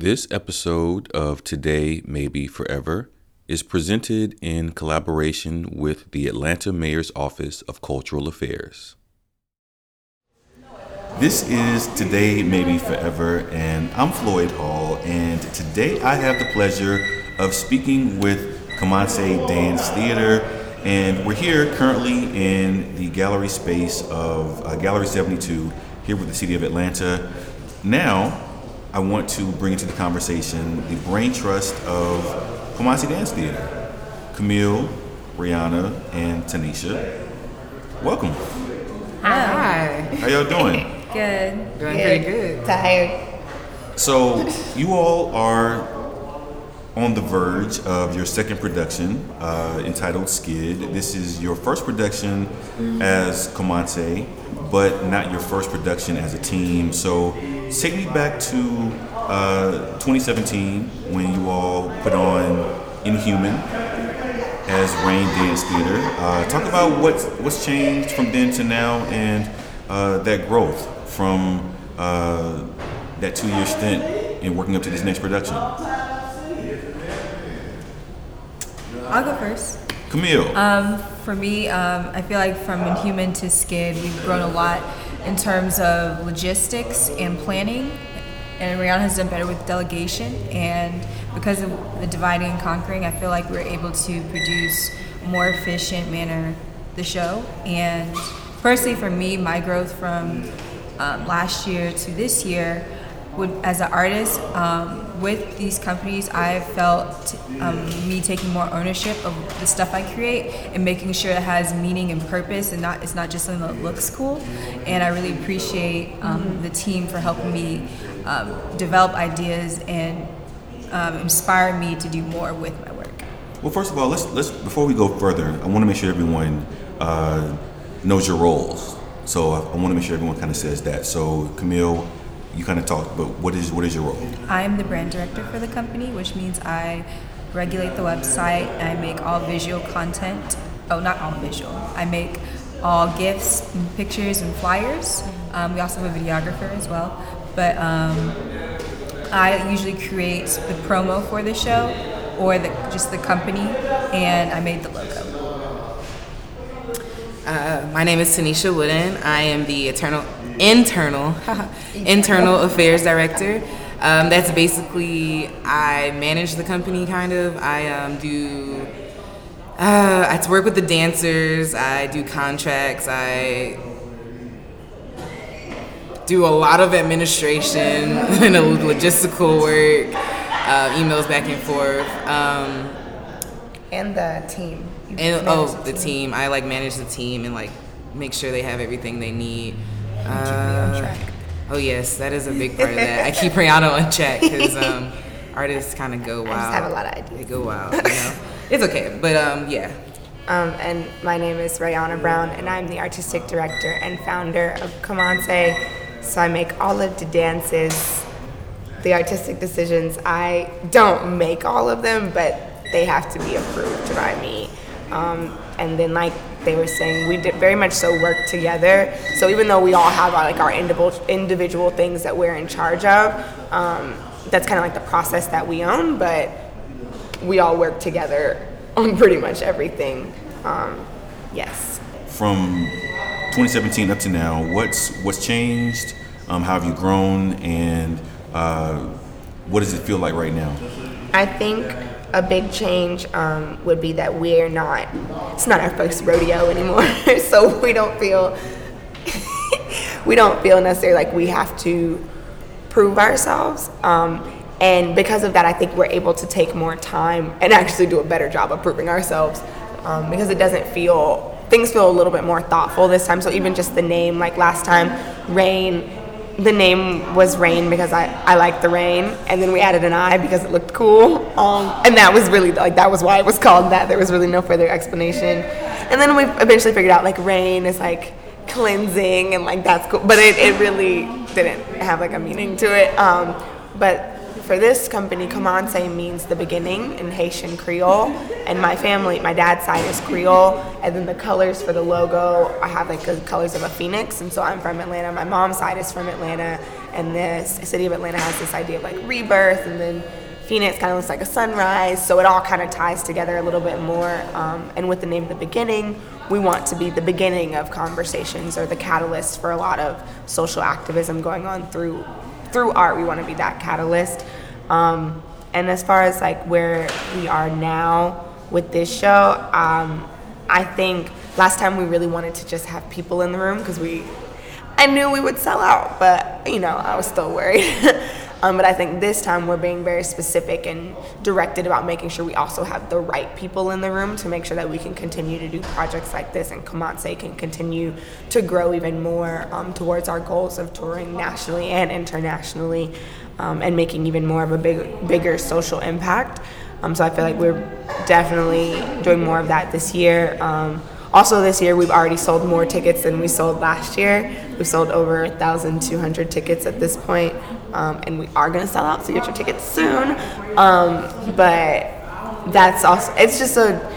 This episode of Today Maybe Forever is presented in collaboration with the Atlanta Mayor's Office of Cultural Affairs. This is Today Maybe Forever, and I'm Floyd Hall, and today I have the pleasure of speaking with Komanse Dance Theater, and we're here currently in the gallery space of uh, Gallery 72 here with the City of Atlanta. Now, I want to bring into the conversation the brain trust of Komanse Dance Theater. Camille, Rihanna, and Tanisha. Welcome. Hi. How y'all doing? Good. Doing pretty good. Tired. So, you all are on the verge of your second production uh, entitled Skid. This is your first production as Komanse, but not your first production as a team. So, take me back to uh, 2017 when you all put on Inhuman as Rain Dance Theater. Uh, talk about what's, what's changed from then to now and uh, that growth from uh, that two year stint in working up to this next production. I'll go first. Camille. Um, for me, um, I feel like from Inhuman to Skid, we've grown a lot in terms of logistics and planning. And Rihanna has done better with delegation. And because of the dividing and conquering, I feel like we're able to produce more efficient manner the show. And personally, for me, my growth from um, last year to this year would as an artist um, with these companies i felt um, me taking more ownership of the stuff i create and making sure it has meaning and purpose and not it's not just something that looks cool and i really appreciate um, the team for helping me um, develop ideas and um, inspire me to do more with my work well, first of all, let's let's before we go further, I want to make sure everyone uh, knows your roles. So I, I want to make sure everyone kind of says that. So Camille, you kind of talked, but what is what is your role? I'm the brand director for the company, which means I regulate the website. I make all visual content. Oh, not all visual. I make all gifts, and pictures, and flyers. Um, we also have a videographer as well. But um, I usually create the promo for the show or the, just the company, and I made the logo. Uh, my name is Tanisha Wooden. I am the eternal, internal internal affairs director. Um, that's basically I manage the company kind of. I um, do. Uh, I work with the dancers. I do contracts. I do a lot of administration and logistical work, uh, emails back and forth. Um, And the team. And oh, the team. I like manage the team and like make sure they have everything they need. Keep me on Uh. Oh yes, that is a big part of that. I keep Rihanna on check because um, artists kind of go wild. I just have a lot of ideas. They go wild. You know, it's okay, but um, yeah. Um, and my name is Rihanna Brown, and I'm the artistic director and founder of Komanse. So I make all of the dances, the artistic decisions. I don't make all of them, but they have to be approved by me. Um, and then, like they were saying, we did very much so work together. So even though we all have our, like our individual individual things that we're in charge of, um, that's kind of like the process that we own. But we all work together on pretty much everything. Um, yes. From 2017 up to now, what's what's changed? Um, how have you grown, and uh, what does it feel like right now? I think a big change um, would be that we're not, it's not our first rodeo anymore. so we don't feel, we don't feel necessarily like we have to prove ourselves. Um, and because of that, I think we're able to take more time and actually do a better job of proving ourselves um, because it doesn't feel, things feel a little bit more thoughtful this time. So even just the name, like last time, Rain, the name was Rain because I, I liked the rain, and then we added an I because it looked cool. Um, and that was really, like, that was why it was called that. There was really no further explanation. And then we eventually figured out, like, rain is like cleansing, and like that's cool. But it, it really didn't have like a meaning to it. Um, but for this company, Komanse means the beginning in Haitian Creole, and my family, my dad's side is Creole, and then the colors for the logo, I have like the colors of a phoenix, and so I'm from Atlanta. My mom's side is from Atlanta, and the city of Atlanta has this idea of like rebirth, and then Phoenix kind of looks like a sunrise. So it all kind of ties together a little bit more. Um, and with the name The Beginning, we want to be the beginning of conversations or the catalyst for a lot of social activism going on through through art. We want to be that catalyst. Um, and as far as like where we are now with this show, um, I think last time we really wanted to just have people in the room because we, I knew we would sell out, but you know I was still worried. Um, but I think this time we're being very specific and directed about making sure we also have the right people in the room to make sure that we can continue to do projects like this and Komanse can continue to grow even more um, towards our goals of touring nationally and internationally um, and making even more of a big, bigger social impact. Um, so I feel like we're definitely doing more of that this year. Um, also, this year we've already sold more tickets than we sold last year. We've sold over 1,200 tickets at this point, um, and we are going to sell out, so get your tickets soon. Um, but that's also, it's just a,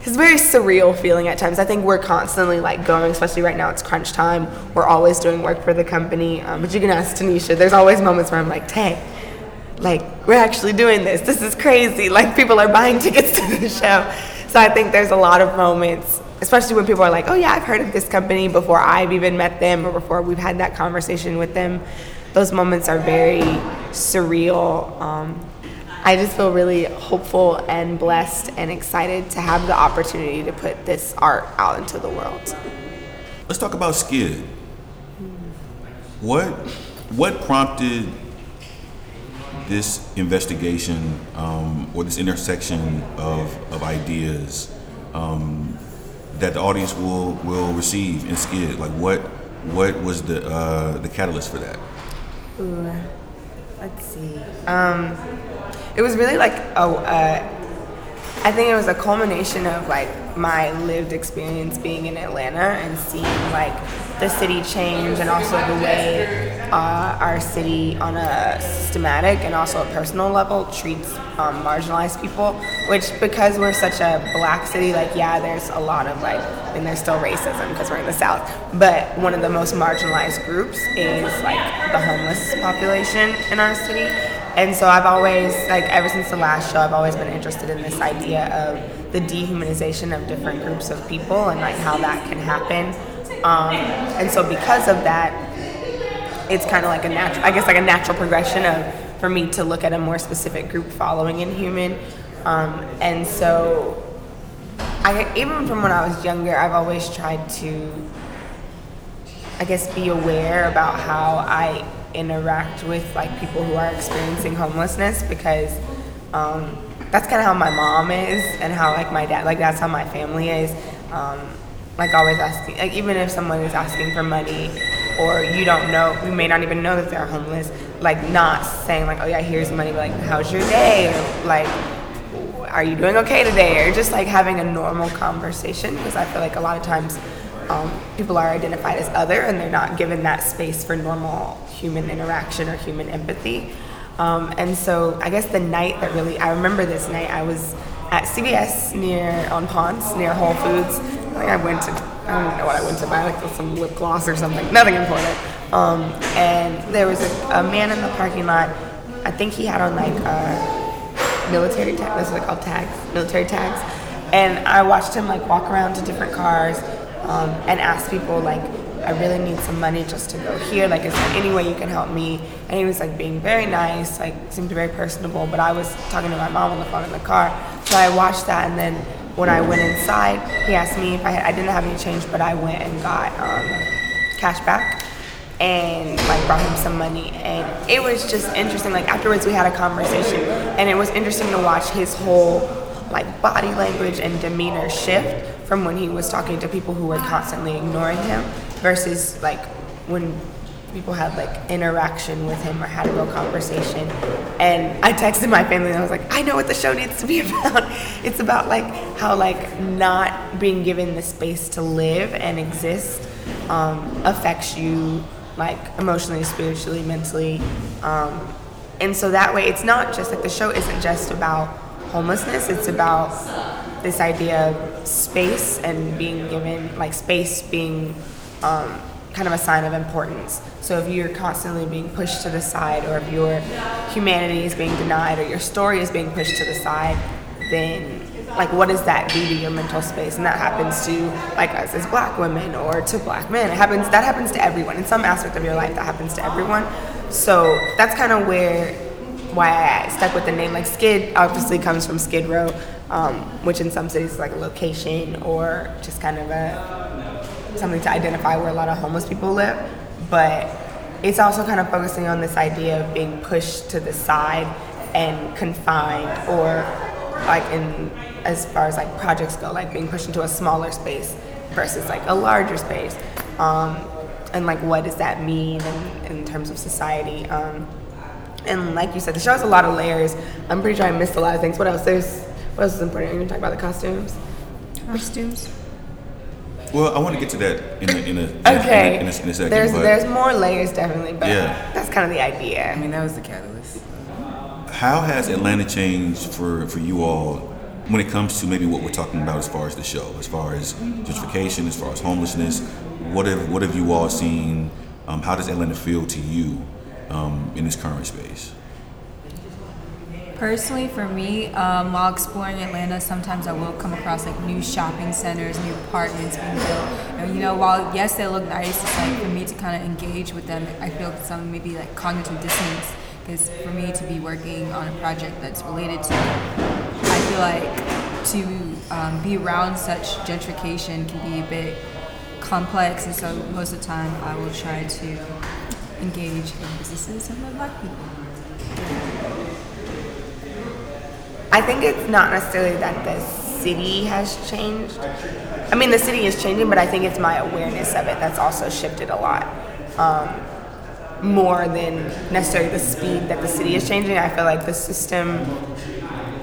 it's a very surreal feeling at times. I think we're constantly like going, especially right now, it's crunch time. We're always doing work for the company. Um, but you can ask Tanisha, there's always moments where I'm like, Tay, like, we're actually doing this. This is crazy. Like, people are buying tickets to the show. So I think there's a lot of moments especially when people are like, oh yeah, I've heard of this company before I've even met them or before we've had that conversation with them. Those moments are very surreal. Um, I just feel really hopeful and blessed and excited to have the opportunity to put this art out into the world. Let's talk about Skid. What what prompted this investigation um, or this intersection of, of ideas um, that the audience will will receive in Skid? Like what what was the uh, the catalyst for that? Ooh, let's see. Um, it was really like oh, uh, I think it was a culmination of like my lived experience being in Atlanta and seeing like the city change and also the way uh, our city on a systematic and also a personal level treats um, marginalized people which because we're such a black city like yeah there's a lot of like and there's still racism because we're in the south but one of the most marginalized groups is like the homeless population in our city. And so i've always like ever since the last show i've always been interested in this idea of the dehumanization of different groups of people and like how that can happen. Um, and so because of that, it's kind of like a natural, I guess, like a natural progression of for me to look at a more specific group following Inhuman. Um, and so, I even from when I was younger, I've always tried to, I guess, be aware about how I interact with like people who are experiencing homelessness because um, that's kind of how my mom is and how like my dad, like that's how my family is. Um, like always asking like even if someone is asking for money or you don't know you may not even know that they're homeless like not saying like oh yeah here's money but like how's your day? Or like are you doing okay today? Or just like having a normal conversation because i feel like a lot of times um, people are identified as other and they're not given that space for normal human interaction or human empathy. Um, and so i guess the night that really i remember this night i was at cvs near on ponce near whole foods. Like I went to, I don't know what I went to buy, like some lip gloss or something, nothing important. Um, and there was a, a, man in the parking lot. I think he had on like uh, military tags. That's what they call tags, military tags. And I watched him like walk around to different cars um, and ask people like, I really need some money just to go here. Like, is there any way you can help me? And he was like being very nice, like seemed very personable. But I was talking to my mom on the phone in the car, so I watched that and then when I went inside, he asked me if I had, I didn't have any change, but I went and got um, cash back and like brought him some money. And it was just interesting. Like afterwards, we had a conversation, and it was interesting to watch his whole like body language and demeanor shift from when he was talking to people who were constantly ignoring him versus like when people had like interaction with him or had a real conversation. And I texted my family and I was like, I know what the show needs to be about. It's about like how like not being given the space to live and exist um, affects you like emotionally, spiritually, mentally. Um, and so that way, it's not just like the show isn't just about homelessness. It's about this idea of space and being given like space being um, kind of a sign of importance. So if you're constantly being pushed to the side, or if your humanity is being denied, or your story is being pushed to the side, then like what does that do to your mental space? And that happens to like us as black women or to black men. It happens that happens to everyone. In some aspect of your life that happens to everyone. So that's kind of where why I stuck with the name. Like Skid obviously comes from Skid Row, um, which in some cities is like a location or just kind of a something to identify where a lot of homeless people live. But it's also kind of focusing on this idea of being pushed to the side and confined or like in as far as like projects go, like being pushed into a smaller space versus like a larger space. Um, and like what does that mean in, in terms of society? Um, and like you said, the show has a lot of layers. I'm pretty sure I missed a lot of things. What else? There's what else is important? Are you gonna talk about the costumes? Costumes. Well, I want to get to that in a, in a, Okay. in a, in a, in a second. there's there's more layers definitely, but Yeah. that's kind of the idea. I mean, that was the catalyst. how has Atlanta changed for, for you all when it comes to maybe what we're talking about as far as the show, as far as gentrification, as far as homelessness? What have what have you all seen? Um, how does Atlanta feel to you um, in this current space? Personally, for me, um, while exploring Atlanta, sometimes I will come across like new shopping centers, new apartments being built. And you know, while yes, they look nice, it's like for me to kind of engage with them. I feel some maybe like cognitive dissonance because for me to be working on a project that's related to, I feel like to um, be around such gentrification can be a bit complex, and so most of the time I will try to engage in businesses and black people. I think it's not necessarily that the city has changed. I mean, the city is changing, but I think it's my awareness of it that's also shifted a lot. Um, more than necessarily the speed that the city is changing. I feel like the system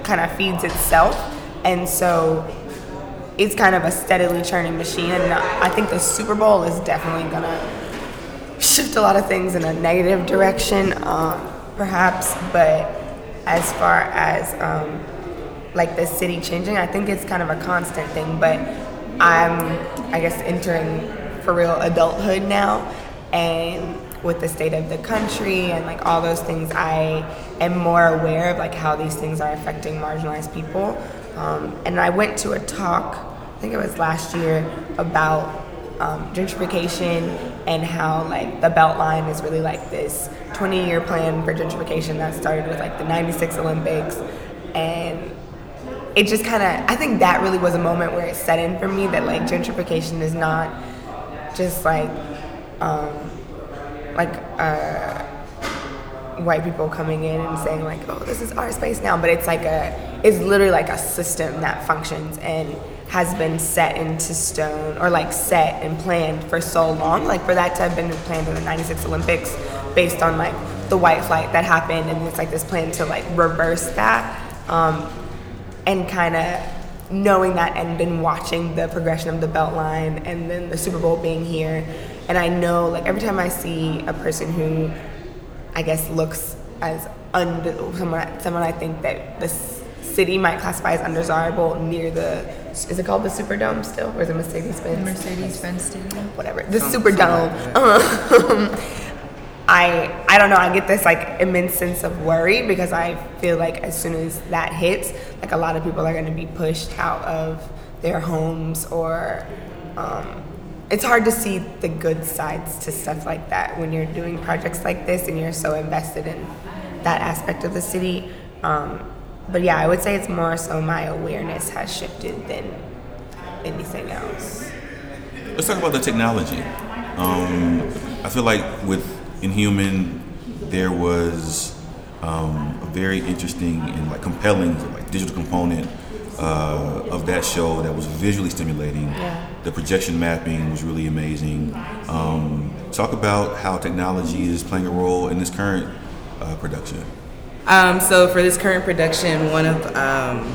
kind of feeds itself, and so it's kind of a steadily churning machine. And I think the Super Bowl is definitely gonna shift a lot of things in a negative direction, um, perhaps. But as far as um, like the city changing, I think it's kind of a constant thing. But I'm, I guess, entering for real adulthood now, and with the state of the country and like all those things, I am more aware of like how these things are affecting marginalized people. Um, and I went to a talk, I think it was last year, about um, gentrification and how like the Beltline is really like this 20 year plan for gentrification that started with like the 96 Olympics. And it just kind of I think that really was a moment where it set in for me that like gentrification is not just like um, like uh, white people coming in and saying like oh this is our space now but it's like a it's literally like a system that functions and has been set into stone or like set and planned for so long like for that to have been planned in the 96 olympics based on like the white flight that happened and it's like this plan to like reverse that um, and kind of knowing that and been watching the progression of the Beltline and then the Super Bowl being here. And I know, like, every time I see a person who I guess looks as under someone, someone I think that this city might classify as undesirable near the, is it called the Superdome still? Or is it Mercedes Benz? Mercedes-Benz Stadium. whatever the Some- Superdome. Um, I I don't know. I get this like immense sense of worry because I feel like as soon as that hits, like a lot of people are going to be pushed out of their homes or. Um, it's hard to see the good sides to stuff like that when you're doing projects like this and you're so invested in that aspect of the city. Um, but yeah, I would say it's more so my awareness has shifted than anything else. Let's talk about the technology. Um, I feel like with Inhuman, there was um, a very interesting and like compelling like digital component uh, of that show that was visually stimulating. Yeah. The projection mapping was really amazing. Um, talk about how technology is playing a role in this current uh, production. Um, so for this current production, one of um,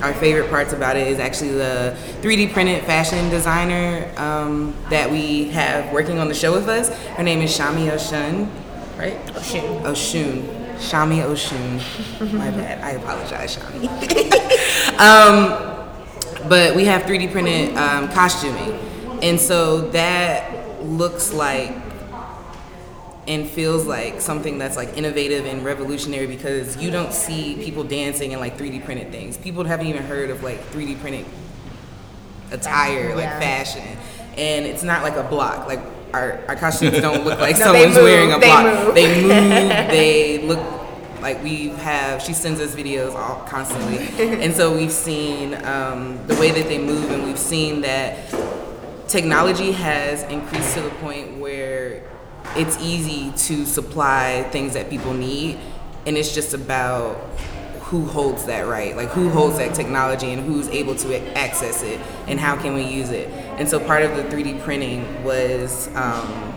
our favorite parts about it is actually the 3D printed fashion designer um, that we have working on the show with us. Her name is Shami Oshun, right? Oshun. Oshun. Shami Oshun. My bad. I apologize, Shami. um, but we have 3D printed um, costuming. And so that looks like and feels like something that's like innovative and revolutionary because you don't see people dancing in like 3D printed things. People haven't even heard of like 3D printed attire, like fashion. And it's not like a block. Like our, our costumes don't look like No, they someone's wearing a They block. move. They move, they look like we have she sends us videos all constantly and so we've seen um, the way that they move and we've seen that technology has increased to the point where it's easy to supply things that people need and it's just about who holds that right like who holds that technology and who's able to access it and how can we use it and so part of the 3d printing was um,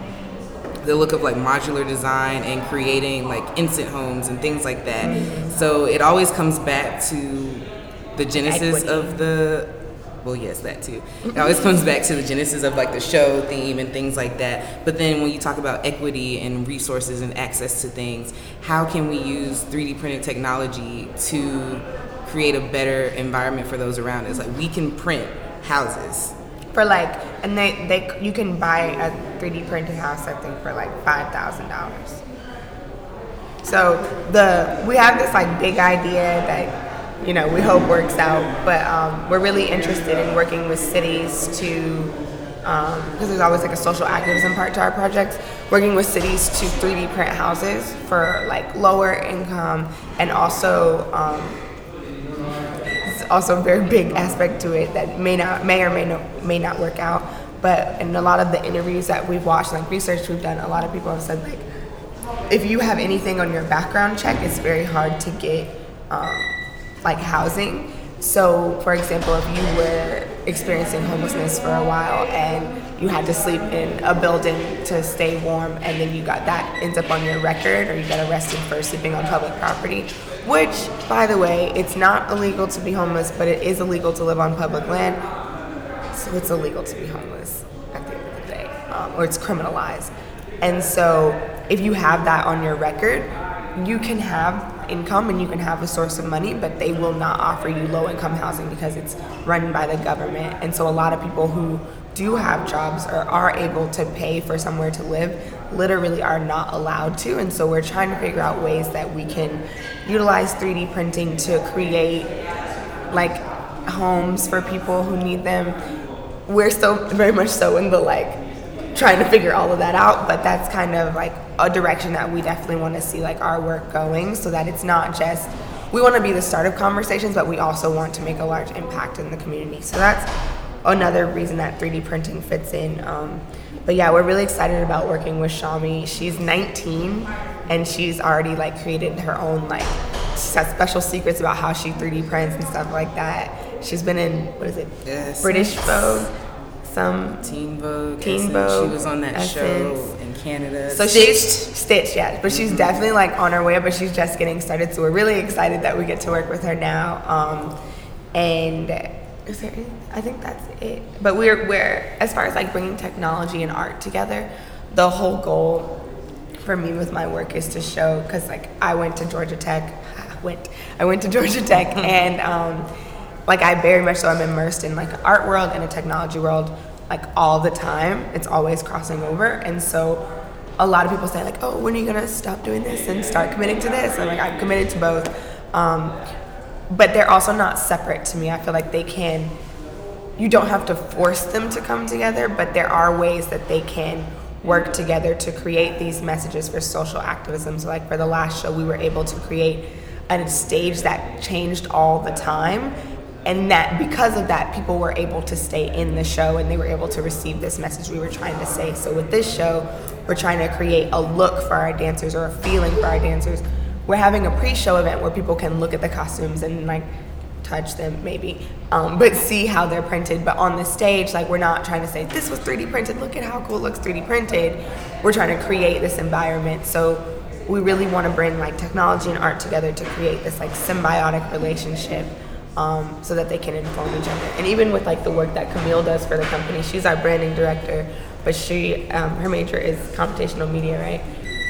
the look of like modular design and creating like instant homes and things like that. So it always comes back to the genesis Equity. of the well yes that too. It always comes back to the genesis of like the show theme and things like that. But then when you talk about equity and resources and access to things how can we use 3d printed technology to create a better environment for those around us? Like we can print houses. For like, and they, they you can buy a 3D printed house I think for like five thousand dollars. So the we have this like big idea that you know we hope works out, but um, we're really interested in working with cities to because there's always like a social activism part to our projects. Working with cities to 3D print houses for like lower income and also. Um, it's also a very big aspect to it that may not may or may not may not work out. But in a lot of the interviews that we've watched, like research we've done, a lot of people have said like, if you have anything on your background check, it's very hard to get um, like housing. So, for example, if you were experiencing homelessness for a while and you had to sleep in a building to stay warm, and then you got that ends up on your record, or you got arrested for sleeping on public property, which, by the way, it's not illegal to be homeless, but it is illegal to live on public land. So it's illegal to be homeless at the end of the day, um, or it's criminalized. And so, if you have that on your record, you can have income and you can have a source of money, but they will not offer you low income housing because it's run by the government. And so, a lot of people who do have jobs or are able to pay for somewhere to live literally are not allowed to. And so, we're trying to figure out ways that we can utilize 3D printing to create like homes for people who need them. We're still very much so in the like trying to figure all of that out, but that's kind of like a direction that we definitely want to see like our work going so that it's not just we want to be the start of conversations, but we also want to make a large impact in the community. So that's another reason that 3D printing fits in. Um, but yeah, we're really excited about working with Shami. She's 19 and she's already like created her own like she's got special secrets about how she 3D prints and stuff like that. She's been in what is it? Yes. British Vogue, some Teen Vogue. Teen Essence. Vogue, She was on that show in Canada. So she's stitched, yeah, but she's definitely like on her way, but she's just getting started. So we're really excited that we get to work with her now. Um, and is there? any- I think that's it. But we're we're as far as like bringing technology and art together, the whole goal for me with my work is to show because like I went to Georgia Tech, went I went to Georgia Tech and um, like I very much so I'm immersed in like an art world and a technology world like all the time. It's always crossing over, and so a lot of people say like, oh, when are you gonna stop doing this and start committing to this? And like I'm committed to both, um, but they're also not separate to me. I feel like they can you don't have to force them to come together, but there are ways that they can work together to create these messages for social activism. So, like for the last show, we were able to create a stage that changed all the time. And that because of that, people were able to stay in the show and they were able to receive this message we were trying to say. So, with this show, we're trying to create a look for our dancers or a feeling for our dancers. We're having a pre show event where people can look at the costumes and like touch them maybe um, but see how they're printed. But on the stage like we're not trying to say this was 3d printed. Look at how cool it looks 3d printed. We're trying to create this environment. So we really want to bring like technology and art together to create this like symbiotic relationship um, so that they can inform each other and even with like the work that camille does for the company she's our branding director but she um, her major is computational media right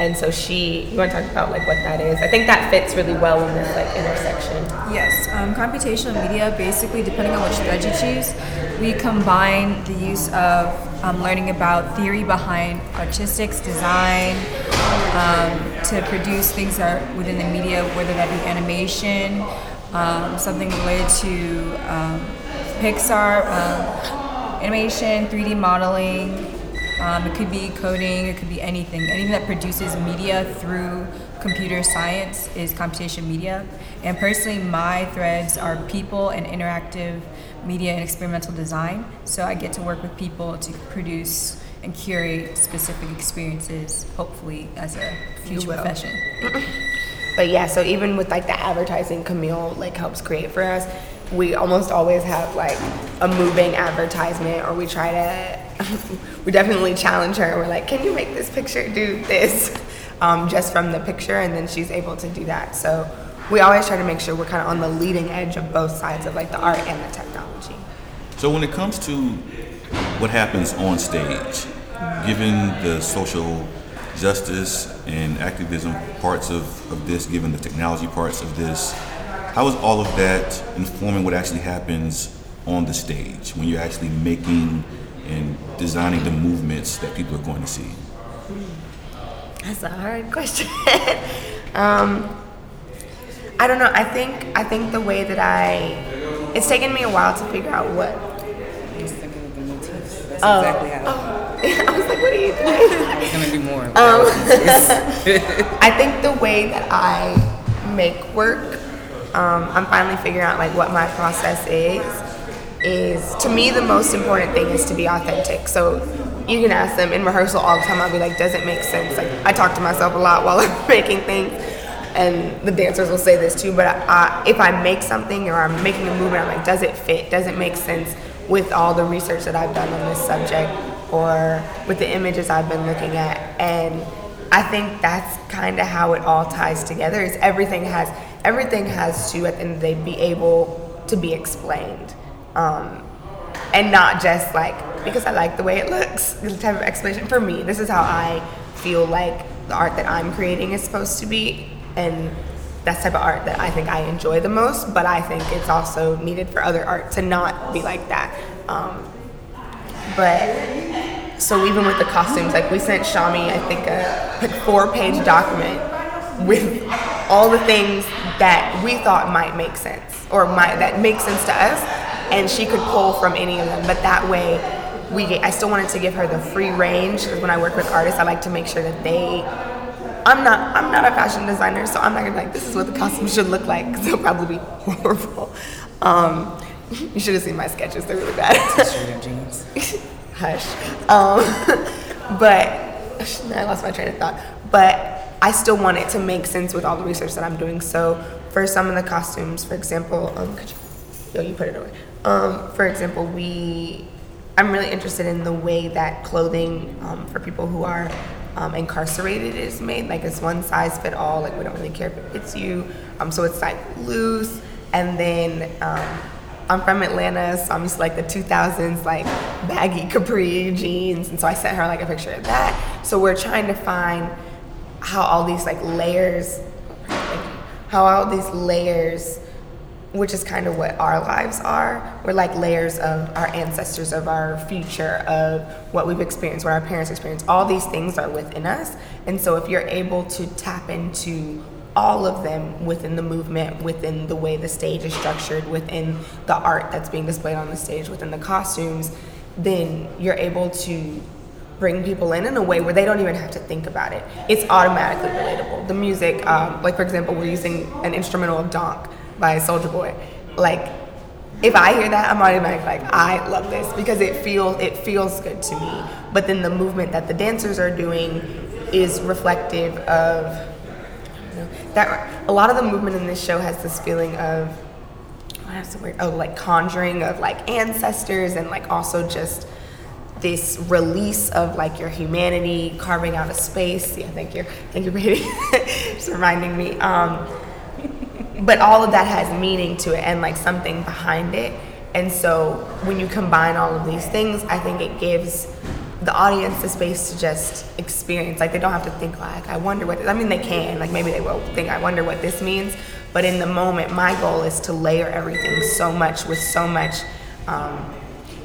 and so she. You want to talk about like what that is? I think that fits really well in this like intersection. Yes, um, computational media, basically, depending on which thread you choose, we combine the use of um, learning about theory behind artistics, design, um, to produce things that are within the media, whether that be animation, um, something related to um, Pixar, um, animation, 3D modeling. Um, it could be coding, it could be anything. Anything that produces media through computer science is computation media. And personally, my threads are people and interactive media and experimental design. So I get to work with people to produce and curate specific experiences, hopefully, as a future profession. But yeah, so even with like the advertising Camille like helps create for us, we almost always have like a moving advertisement or we try to we definitely challenge her we're like, Can you make this picture do this? Um, just from the picture and then she's able to do that. So we always try to make sure we're kind of on the leading edge of both sides of like the art and the technology. So when it comes to what happens on stage, given the social justice and activism parts of, of this, given the technology parts of this, how is all of that informing what actually happens on the stage when you're actually making and designing the movements that people are going to see? That's a hard question. um, I don't know. I think I think the way that I it's taken me a while to figure out what Just thinking of the motifs. That's Oh. exactly how. I was like, what are you doing? I was gonna do more. Um, I think the way that I make work, um, I'm finally figuring out like what my process is. Is to me the most important thing is to be authentic. So you can ask them in rehearsal all the time. I'll be like, does it make sense? Like I talk to myself a lot while I'm making things, and the dancers will say this too. But I, if I make something or I'm making a movement, I'm like, does it fit? Does it make sense with all the research that I've done on this subject or with the images I've been looking at? And I think that's kind of how it all ties together. Is everything has everything has to at the end of the day be able to be explained, um, and not just like because I like the way it looks. The type of explanation for me. This is how I feel like the art that I'm creating is supposed to be, and that's the type of art that I think I enjoy the most. But I think it's also needed for other art to not be like that. Um, but so even with the costumes, like we sent Shami, I think a like four-page document with all the things that we thought might make sense or might that make sense to us, and she could pull from any of them. But that way, we I still wanted to give her the free range because when I work with artists, I like to make sure that they. I'm not. I'm not a fashion designer, so I'm not gonna be like this is what the costume should look like because it'll probably be horrible. Um, you should have seen my sketches; they're really bad. Jeans. Hush. Um, but I lost my train of thought. But I still want it to make sense with all the research that I'm doing. So for some of the costumes, for example, um, could you, yo, you put it away. Um, for example, we, I'm really interested in the way that clothing um, for people who are um, incarcerated is made. Like it's one size fit all. Like we don't really care if it fits you. Um, so it's like loose, and then um, I'm from Atlanta, so I'm to like the 2000s, like baggy capri jeans. And so I sent her like a picture of that. So we're trying to find how all these like layers, how all these layers, which is kind of what our lives are. We're like layers of our ancestors, of our future, of what we've experienced, what our parents experienced. All these things are within us. And so if you're able to tap into all of them within the movement, within the way the stage is structured, within the art that's being displayed on the stage, within the costumes, then you're able to bring people in in a way where they don't even have to think about it. It's automatically relatable. The music, um, like for example, we're using an instrumental of Donk by Soulja Boy. Like, if I hear that, I'm automatically like, I love this because it feels it feels good to me. But then the movement that the dancers are doing is reflective of that. A lot of the movement in this show has this feeling of what's the word? Oh, like conjuring of like ancestors and like also just this release of like your humanity, carving out a space. Yeah, thank you, thank you, Brady. just reminding me. Um, but all of that has meaning to it and like something behind it. And so when you combine all of these things, I think it gives the audience the space to just experience. Like they don't have to think like, I wonder what. This, I mean, they can. Like maybe they will think, I wonder what this means. But in the moment, my goal is to layer everything so much with so much, um,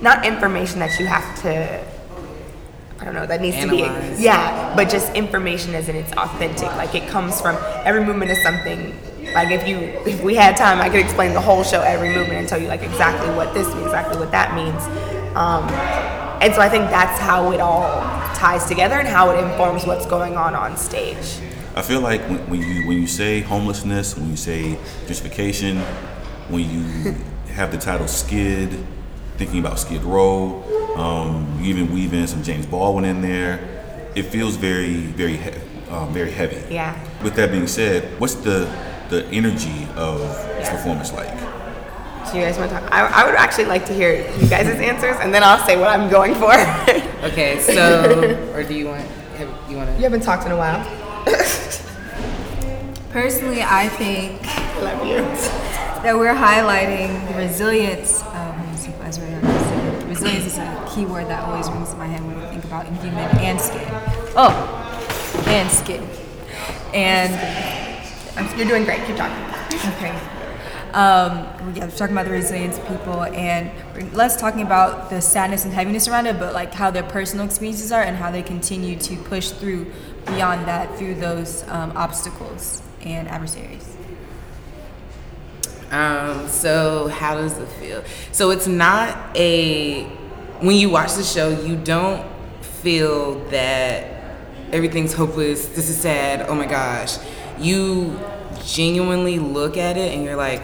not information that you have to. I don't know. That needs Analyze. to be yeah, but just information as in it's authentic. Like it comes from every movement is something. Like if you if we had time, I could explain the whole show, every movement, and tell you like exactly what this means, exactly what that means. Um, and so I think that's how it all ties together and how it informs what's going on on stage. I feel like when, when you when you say homelessness, when you say gentrification, when you have the title Skid, thinking about Skid Row, um, you even weave in some James Baldwin in there. It feels very very he- um, very heavy. Yeah. With that being said, what's the the energy of this performance like? So you guys want to talk? I, I would actually like to hear you guys' answers, and then I'll say what I'm going for. Okay, so or do you want have, you want to? you haven't talked in a while. Personally, I think I love you. that we're highlighting the resilience. Um, let me see if I was right on this. Resilience is a key word that always rings in my head when I think about Inhuman and skin. Oh, and Skid. And You're doing great. Keep talking. Okay. Um, yeah, we're talking about the resilience people, and less talking about the sadness and heaviness around it, but like how their personal experiences are and how they continue to push through beyond that through those um, obstacles and adversaries. Um, so how does it feel? So it's not a when you watch the show, you don't feel that everything's hopeless. This is sad. Oh my gosh. You genuinely look at it and you're like,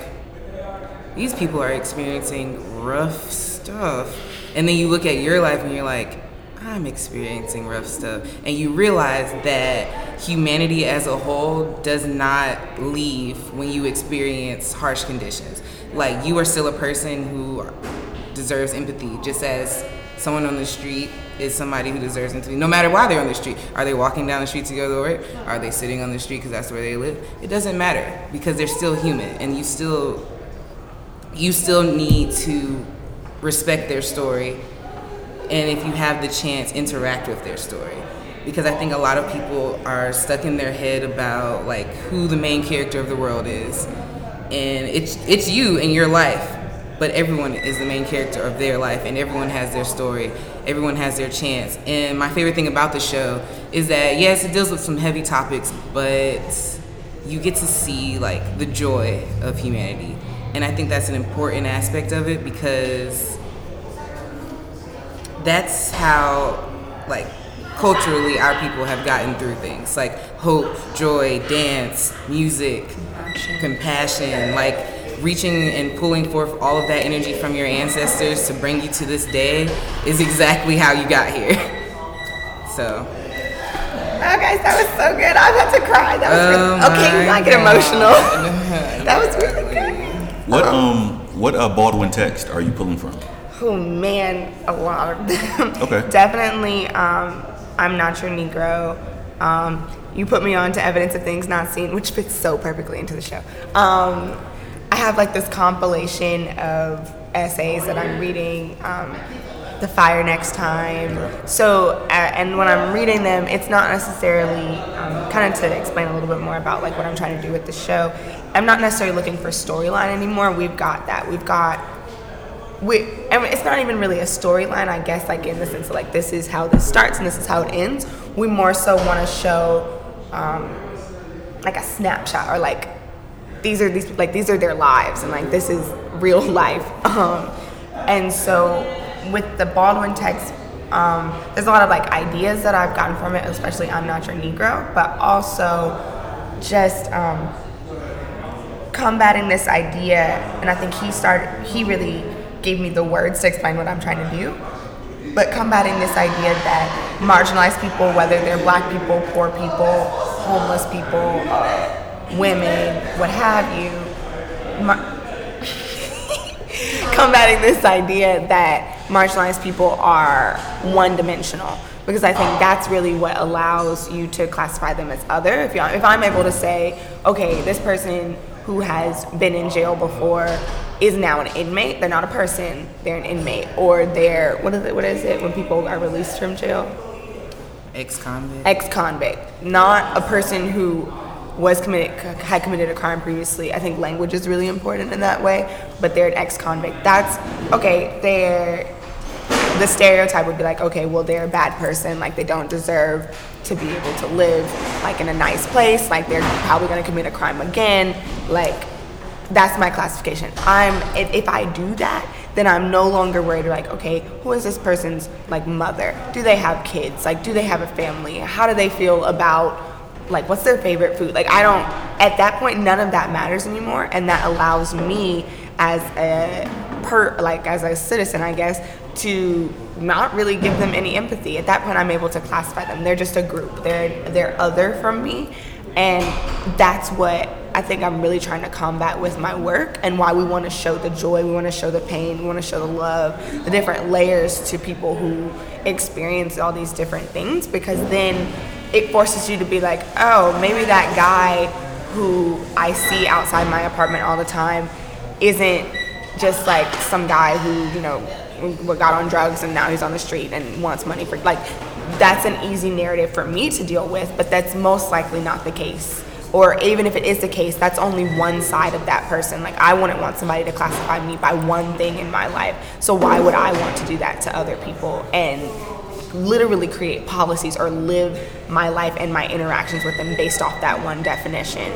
these people are experiencing rough stuff. And then you look at your life and you're like, I'm experiencing rough stuff. And you realize that humanity as a whole does not leave when you experience harsh conditions. Like, you are still a person who deserves empathy, just as someone on the street is somebody who deserves empathy, no matter why they're on the street. Are they walking down the street to go to work? Are they sitting on the street because that's where they live? It doesn't matter because they're still human, and you still you still need to respect their story and if you have the chance interact with their story. Because i think a lot of people are stuck in their head about like who the main character of the world is. And it's it's you and your life but everyone is the main character of their life and everyone has their story. Everyone has their chance. And my favorite thing about the show is that yes it deals with some heavy topics but you get to see like the joy of humanity and i think that's an important aspect of it because that's how like culturally our people have gotten through things like hope joy dance music compassion, like reaching and pulling forth all of that energy from your ancestors to bring you to this day is exactly how you got here so Oh, guys, that was so good. I'm about to cry. That was Oh really, okay. my Not get emotional. that was really good. What um what uh, Baldwin text are you pulling from? Oh man, a lot of them. Okay. Definitely, um, I'm not your Negro. Um, you put me on to evidence of things not seen, which fits so perfectly into the show. Um, I have like this compilation of essays that I'm reading. Um, the fire next time. So, uh, and when I'm reading them, it's not necessarily um, kind of to explain a little bit more about like what I'm trying to do with the show. I'm not necessarily looking for storyline anymore. We've got that. We've got we and it's not even really a storyline i guess like in the sense of like this is how this starts and this is how it ends we more so want to show um, like a snapshot or like these are these like these are their lives and like this is real life um, and so with the baldwin text um, there's a lot of like ideas that i've gotten from it especially i'm not your negro but also just um, combating this idea and i think he started he really gave me the words to explain what i'm trying to do but combating this idea that marginalized people whether they're black people poor people homeless people uh, women what have you mar- combating this idea that marginalized people are one dimensional because I think that's really what allows you to classify them as other. If, if I'm able to say, okay, this person who has been in jail before is now an inmate. They're not a person, they're an inmate. Or they're, what is it, what is it when people are released from jail? Ex-convict. ex-convict, not a person who was committed had committed a crime previously. I think language is really important in that way, but they're an ex-convict. That's okay. They're the stereotype would be like, okay, well they're a bad person, like they don't deserve to be able to live like in a nice place, like they're probably to commit a crime again, like that's my classification. I'm if, if I do that, then I'm no longer worried like, okay, who is this person's like mother? Do they have kids? Like do they have a family? How do they feel about like what's their favorite food? Like I don't at that point none of that matters anymore and that allows me as a per like as a citizen, I guess, to not really give them any empathy. At that point I'm able to classify them. They're just a group. They're they're other from me and that's what I think I'm really trying to combat with my work and why we want to show the joy, we want to show the pain, we want to show the love, the different layers to people who experience all these different things because then it forces you to be like, oh, maybe that guy who I see outside my apartment all the time isn't just like some guy who, you know, got on drugs and now he's on the street and wants money for like that's an easy narrative for me to deal with, but that's most likely not the case or even if it is the case, that's only one side of that person. Like, I wouldn't want somebody to classify me by one thing in my life. So, why would I want to do that to other people and literally create policies or live my life and my interactions with them based off that one definition?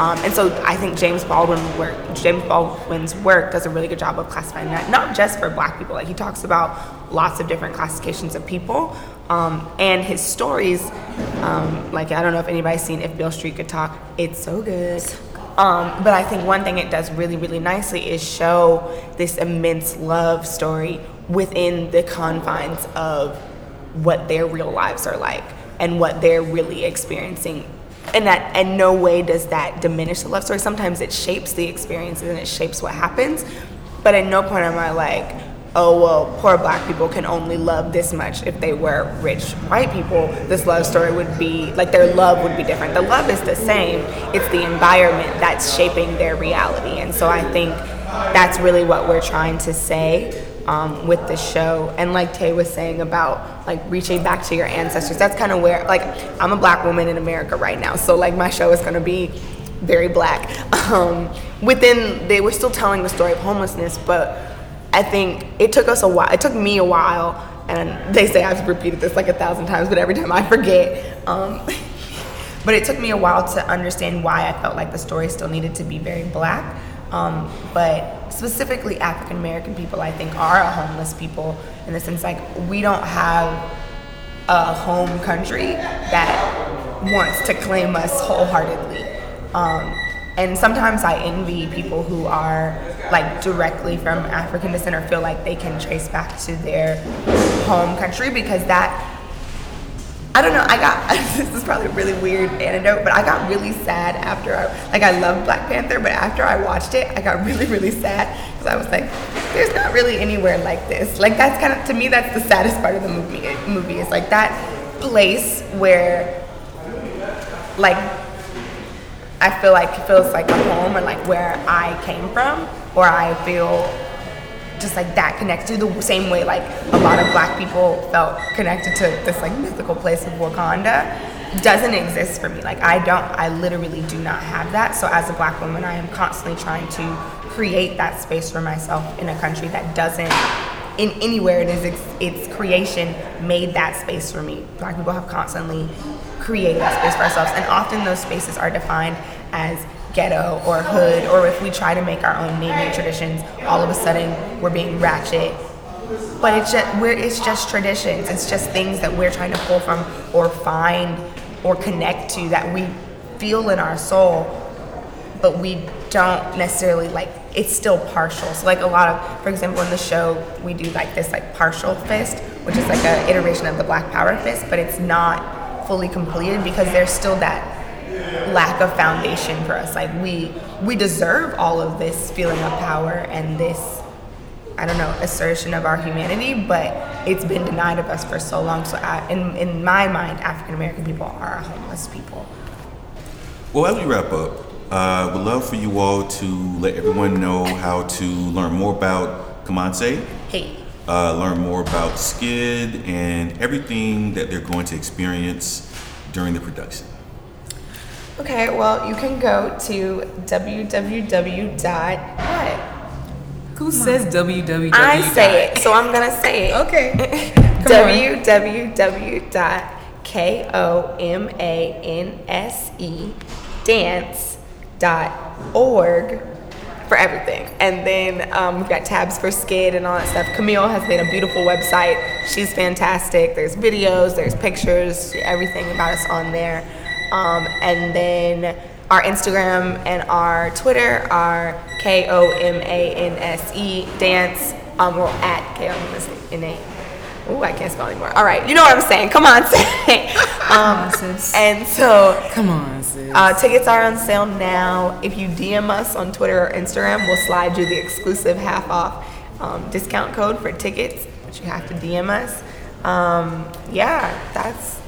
Um, and so I think James Baldwin work, James Baldwin's work does a really good job of classifying that, not just for Black people. Like he talks about lots of different classifications of people, um, and his stories. Um, like I don't know if anybody's seen If Beale Street Could Talk. It's so good. Um, but I think one thing it does really, really nicely is show this immense love story within the confines of what their real lives are like and what they're really experiencing and that in no way does that diminish the love story. Sometimes it shapes the experiences and it shapes what happens. But at no point am i like oh well poor black people can only love this much if they were rich white people. This love story would be like their love would be different. The love is the same. It's the environment that's shaping their reality. And so i think that's really what we're trying to say um, with the show. And like tay was saying about like reaching back to your ancestors that's kind of where like i'm a black woman in america right now so like my show is to be very black. Um, within they were still telling the story of homelessness but i think it took us a while it took me a while and they say i've repeated this like a thousand times but every time i forget um, but it took me a while to understand why i felt like the story still needed to be very black um, but specifically African American people, I think, are a homeless people in the sense like we don't have a home country that wants to claim us wholeheartedly. Um, and sometimes I envy people who are like directly from African descent or feel like they can trace back to their home country because that I don't know. I got this is probably a really weird anecdote, but I got really sad after I like I love Black Panther, but after I watched it, I got really really sad because I was like, there's not really anywhere like this. Like that's kind of to me that's the saddest part of the movie. Eh, movie is like that place where like I feel like feels like a home or like where I came from, or I feel just like that connected the same way like a lot of black people felt connected to this like mythical place of Wakanda doesn't exist for me. Like I don't I literally do not have that. So as a black woman, I am constantly trying to create that space for myself in a country that doesn't in anywhere it is its, its creation made that space for me. Black people have constantly created that space for ourselves and often those spaces are defined as ghetto or hood, or if we try to make our own naming traditions, all of a sudden we're being ratchet. But it's just we're it's just traditions. It's just things that we're trying to pull from or find or connect to that we feel in our soul, but we don't necessarily like it's still partial. So like a lot of, for example, in the show we do like this like partial fist, which is like an iteration of the Black Power fist, but it's not fully completed because there's still that lack of foundation for us. Like we we deserve all of this feeling of power and this I don't know assertion of our humanity, but it's been denied of us for so long. So I, in in my mind, African American people are homeless people. Well, as we wrap up, uh, would love for you all to let everyone know how to learn more about Komansé, Hey. uh, learn more about Skid, and everything that they're going to experience during the production. Okay, well, you can go to www. dot What? Who says www? I say it, so I'm gonna say it. Okay. www.komanse dance.org for everything. And then um, we've got tabs for Skid and all that stuff. Camille has made a beautiful website. She's fantastic. There's videos, there's pictures, everything about us on there. Um, and then our Instagram and our Twitter are K O M A N S E dance. Um, we're at K O M A N S E. Ooh, I can't spell anymore. All right, you know what I'm saying. Come on, say. Um, sis. and so Come on, sis. uh, tickets are on sale now. If you DM us on Twitter or Instagram, we'll slide you the exclusive half off um, discount code for tickets, but you have to DM us. Um, yeah, that's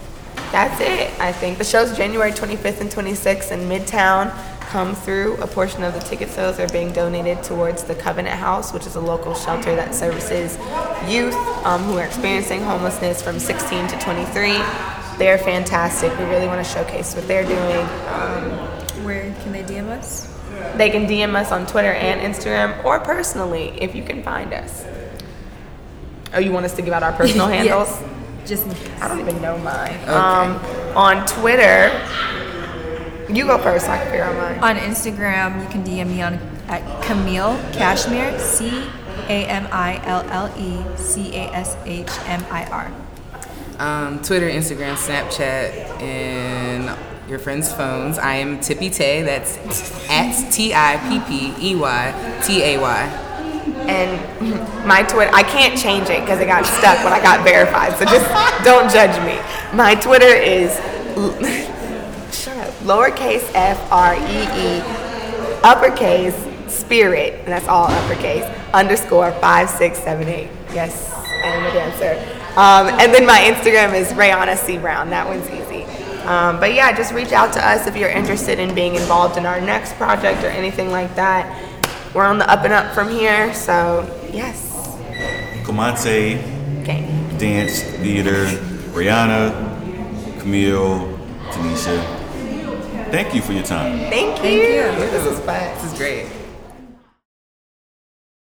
that's it. I think the show's January 25th and 26th in Midtown. Come through. A portion of the ticket sales are being donated towards the Covenant House, which is a local shelter that services youth um, who are experiencing homelessness from 16 to 23. They're fantastic. We really want to showcase what they're doing. Um, Where can they DM us? they can DM us on Twitter and Instagram or personally if you can find us. Oh, you want us to give out our personal handles? Yes. Just in case. I don't even know mine. Um, on Twitter, you go first so I can figure out mine. On Instagram, you can DM me on at Camille Cashmere, C A M I L L E C A S H M I R. Um, Twitter, Instagram, Snapchat, and your friends' phones. I am Tippy Tay. That's at T I P P E Y T A Y. And my Twitter, I can't change it because it got stuck when I got verified. So just don't judge me. My Twitter is shut up, lowercase f r e e, uppercase spirit, and that's all uppercase underscore five six seven eight. Yes, I am a dancer. Um, and then my Instagram is Rayana C Brown. That one's easy. Um, but yeah, just reach out to us if you're interested in being involved in our next project or anything like that. We're on the up and up from here, so yes. Komansé, Okay. dance, theater, Brianna, Camille, Tanisha. Thank you for your time. Thank you. Thank you. This is fun. This is great.